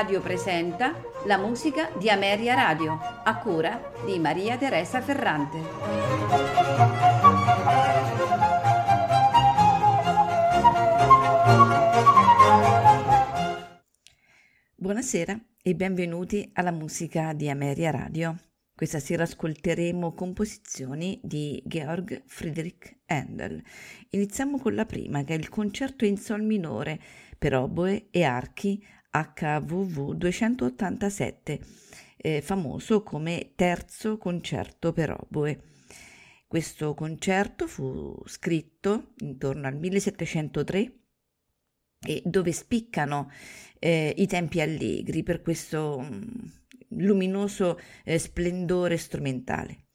Radio presenta la musica di Ameria Radio, a cura di Maria Teresa Ferrante. Buonasera e benvenuti alla musica di Ameria Radio. Questa sera ascolteremo composizioni di Georg Friedrich Handel. Iniziamo con la prima, che è il concerto in sol minore per oboe e archi HVV 287, eh, famoso come terzo concerto per oboe. Questo concerto fu scritto intorno al 1703 e dove spiccano eh, i tempi allegri per questo mm, luminoso eh, splendore strumentale.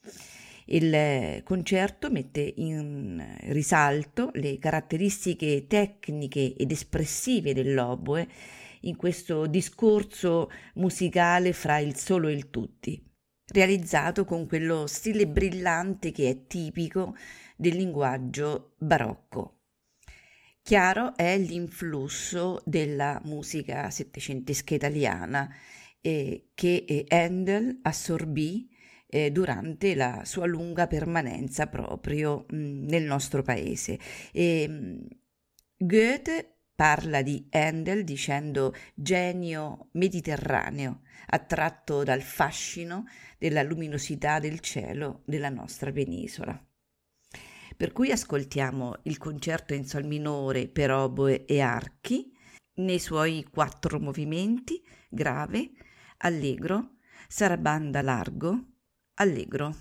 Il eh, concerto mette in risalto le caratteristiche tecniche ed espressive dell'oboe in questo discorso musicale fra il solo e il tutti, realizzato con quello stile brillante che è tipico del linguaggio barocco. Chiaro è l'influsso della musica settecentesca italiana eh, che eh, Handel assorbì eh, durante la sua lunga permanenza proprio mh, nel nostro paese. E, mh, Goethe parla di Handel dicendo genio mediterraneo, attratto dal fascino della luminosità del cielo della nostra penisola. Per cui ascoltiamo il concerto in sol minore per oboe e archi nei suoi quattro movimenti grave, allegro, sarabanda largo, allegro.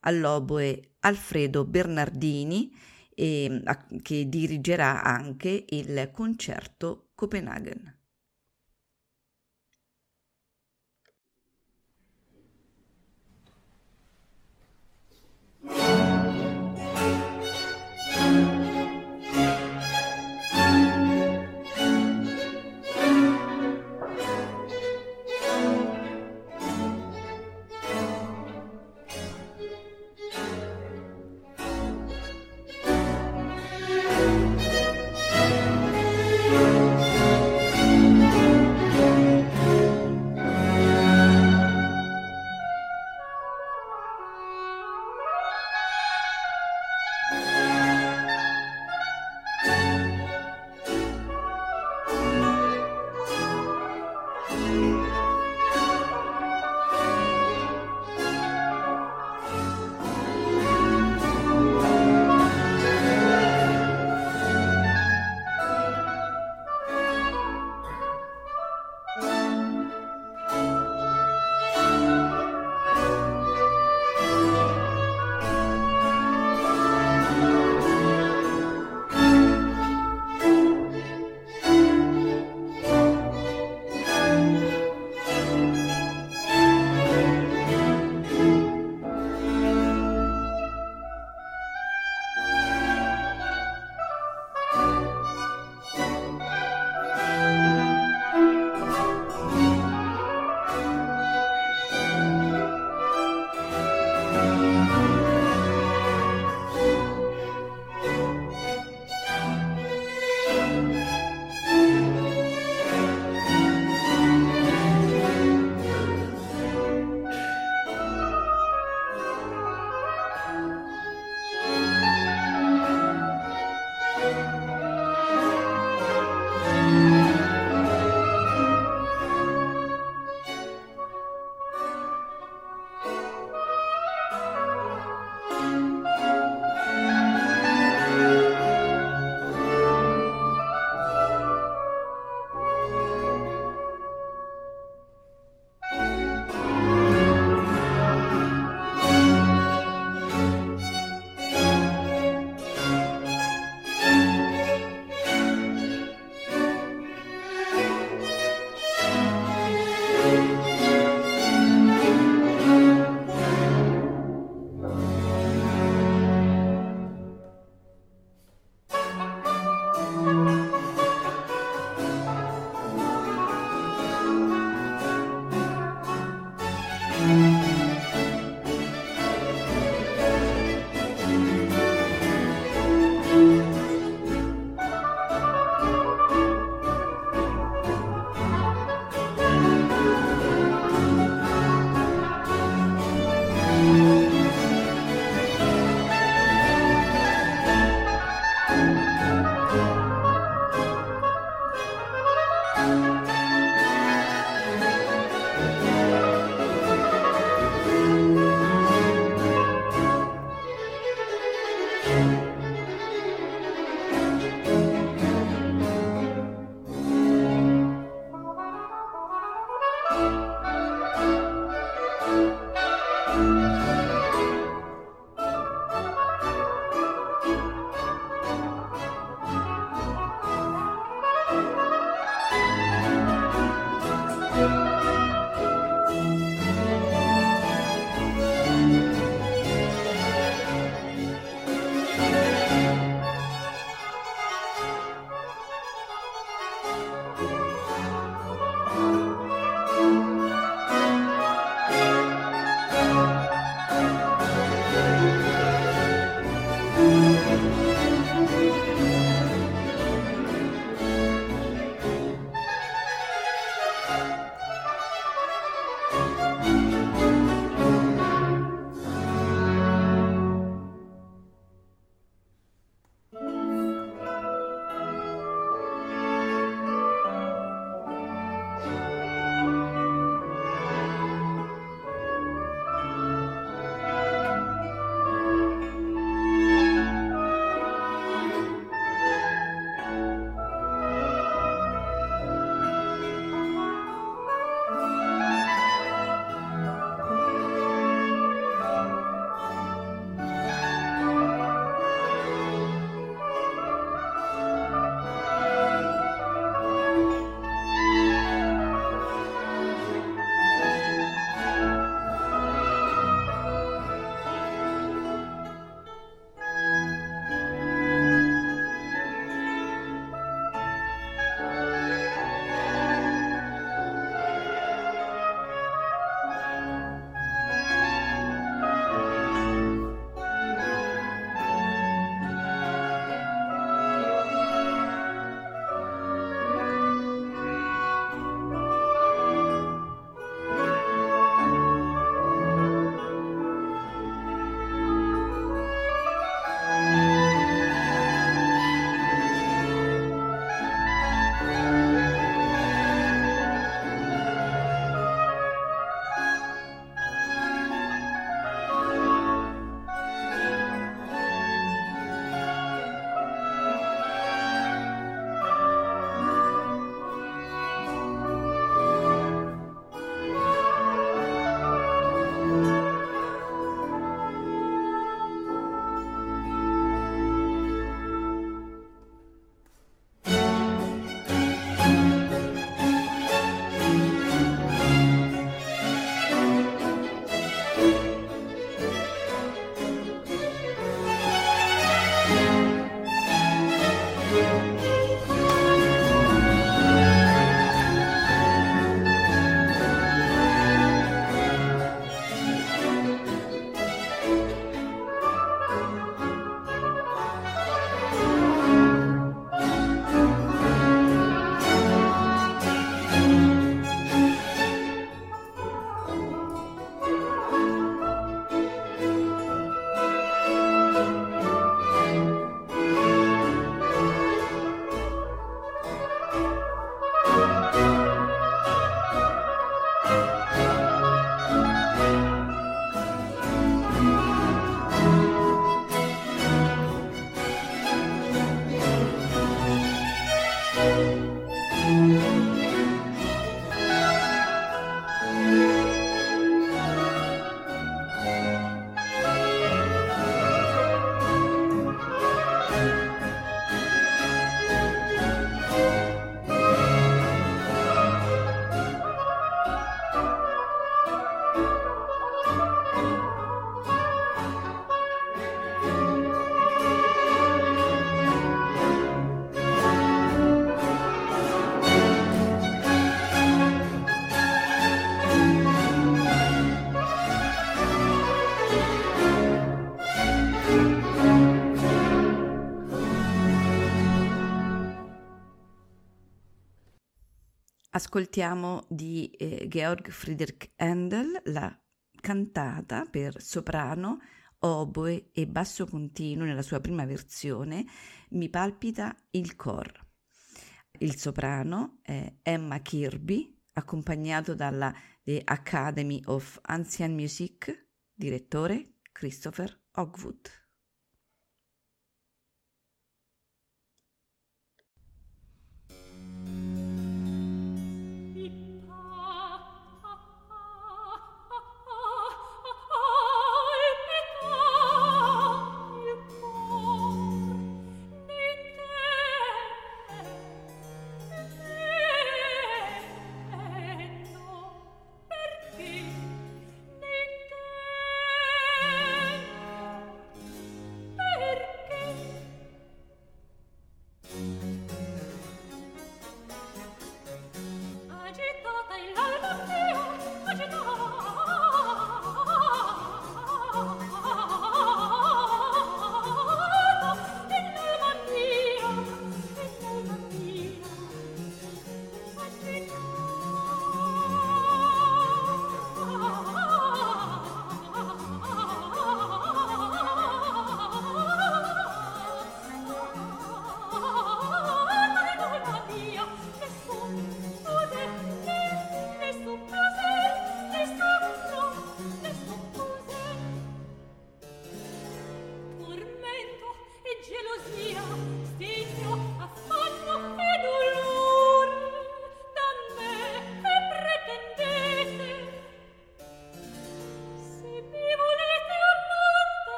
All'oboe Alfredo Bernardini, e, a, che dirigerà anche il concerto Copenaghen. thank Ascoltiamo di eh, Georg Friedrich Handel la cantata per soprano, oboe e basso continuo nella sua prima versione Mi palpita il cor. Il soprano è Emma Kirby, accompagnato dalla The Academy of Ancient Music, direttore Christopher Hogwood.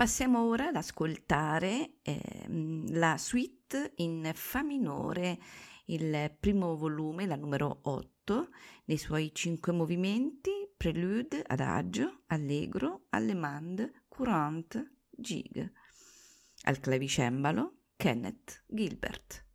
Passiamo ora ad ascoltare eh, la suite in Fa minore, il primo volume, la numero 8, nei suoi cinque movimenti, prelude, adagio, allegro, allemande, courante, gig. Al clavicembalo, Kenneth Gilbert.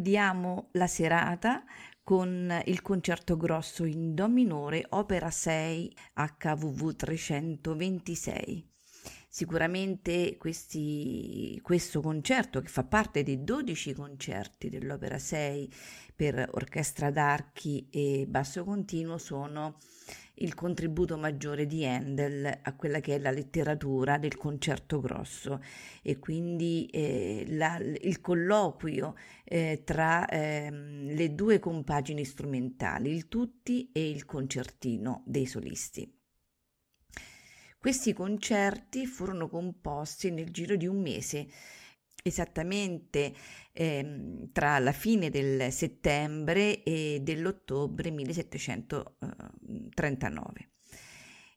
Concludiamo la serata con il concerto grosso in Do minore, opera 6 HVV 326. Sicuramente questi, questo concerto, che fa parte dei 12 concerti dell'Opera 6 per orchestra d'archi e basso continuo, sono il contributo maggiore di Handel a quella che è la letteratura del concerto grosso e quindi eh, la, il colloquio eh, tra eh, le due compagini strumentali, il tutti e il concertino dei solisti. Questi concerti furono composti nel giro di un mese, esattamente ehm, tra la fine del settembre e dell'ottobre 1739.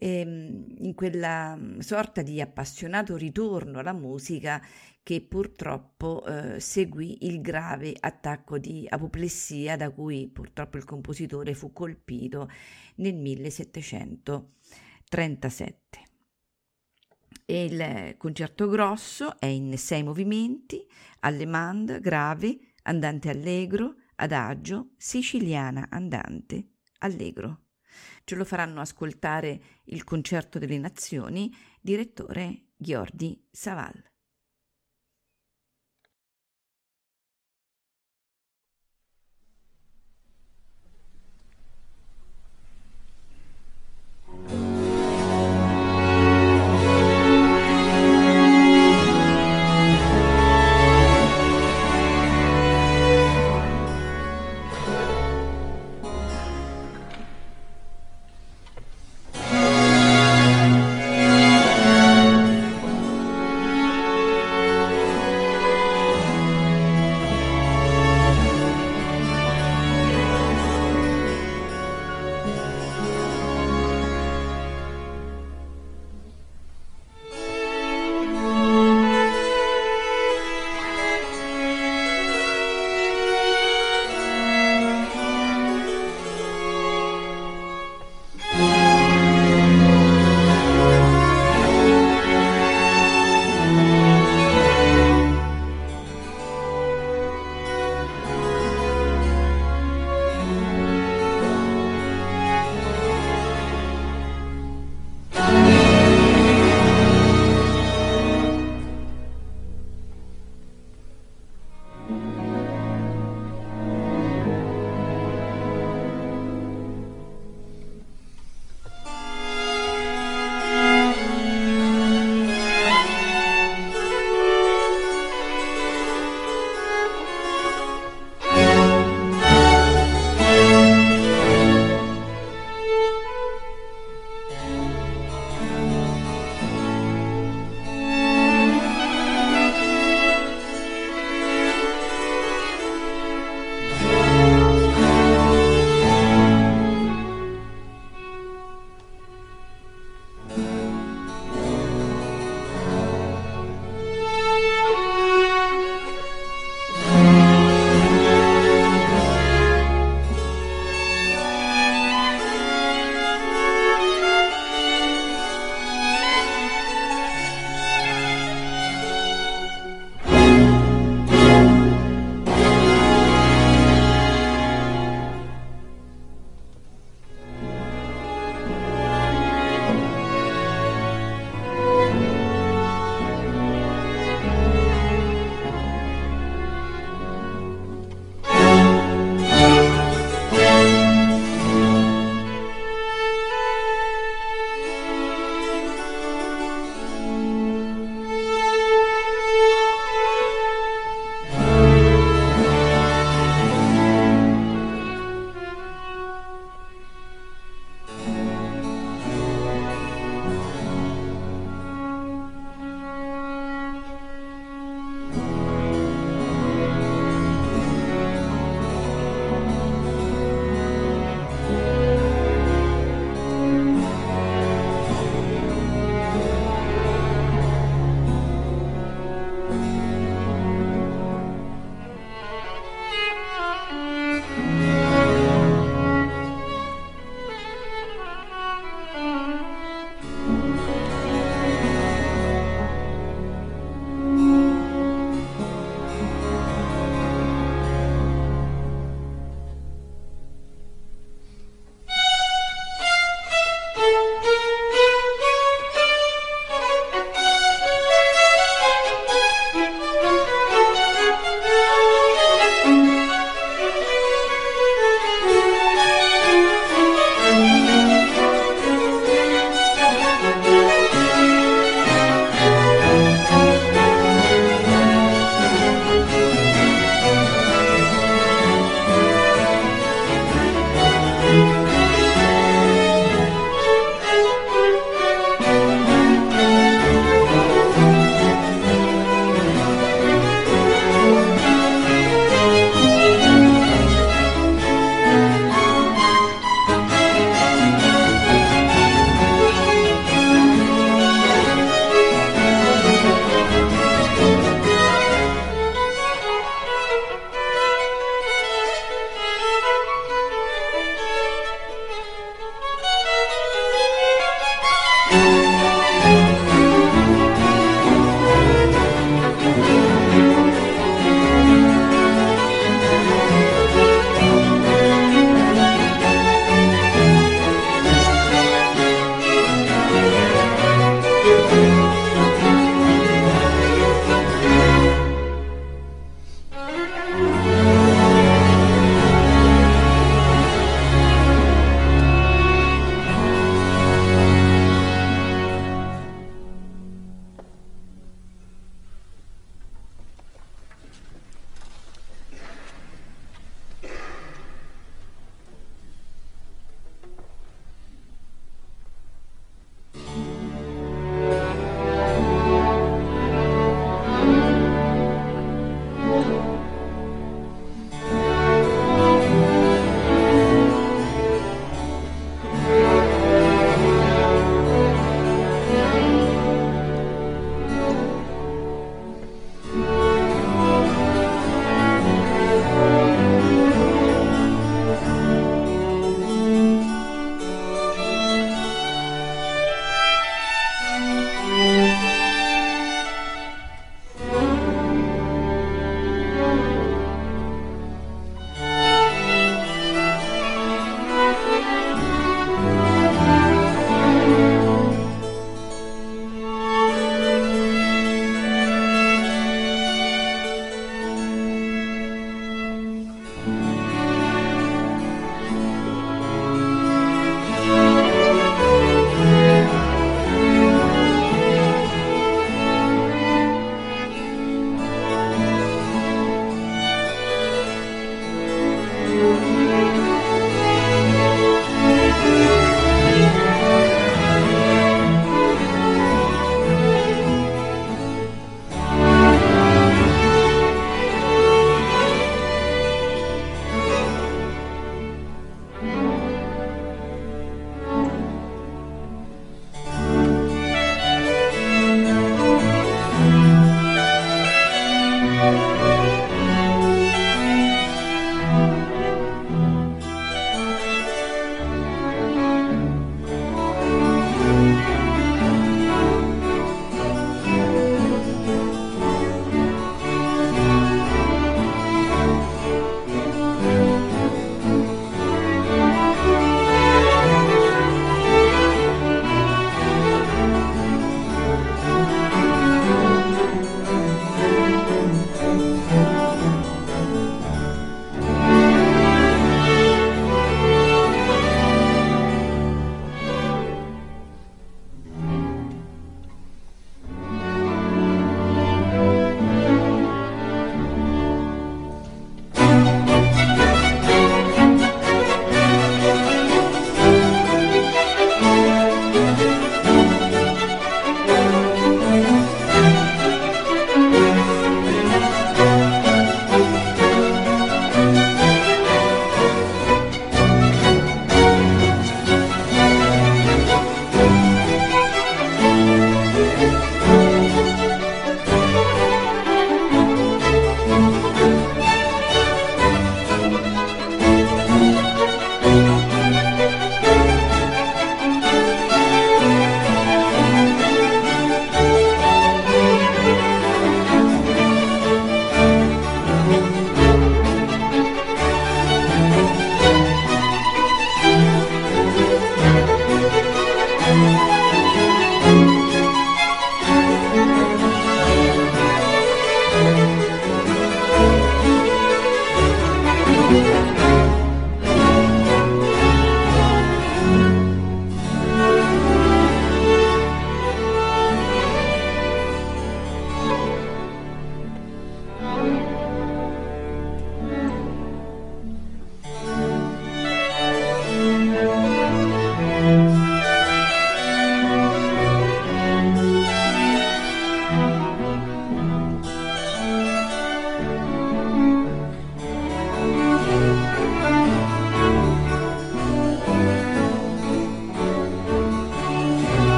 Ehm, in quella mm, sorta di appassionato ritorno alla musica che purtroppo eh, seguì il grave attacco di apoplessia da cui purtroppo il compositore fu colpito nel 1737 e il concerto grosso è in sei movimenti, allemande, grave, andante allegro, adagio, siciliana andante, allegro. Ce lo faranno ascoltare il concerto delle nazioni, direttore Ghiordi Saval.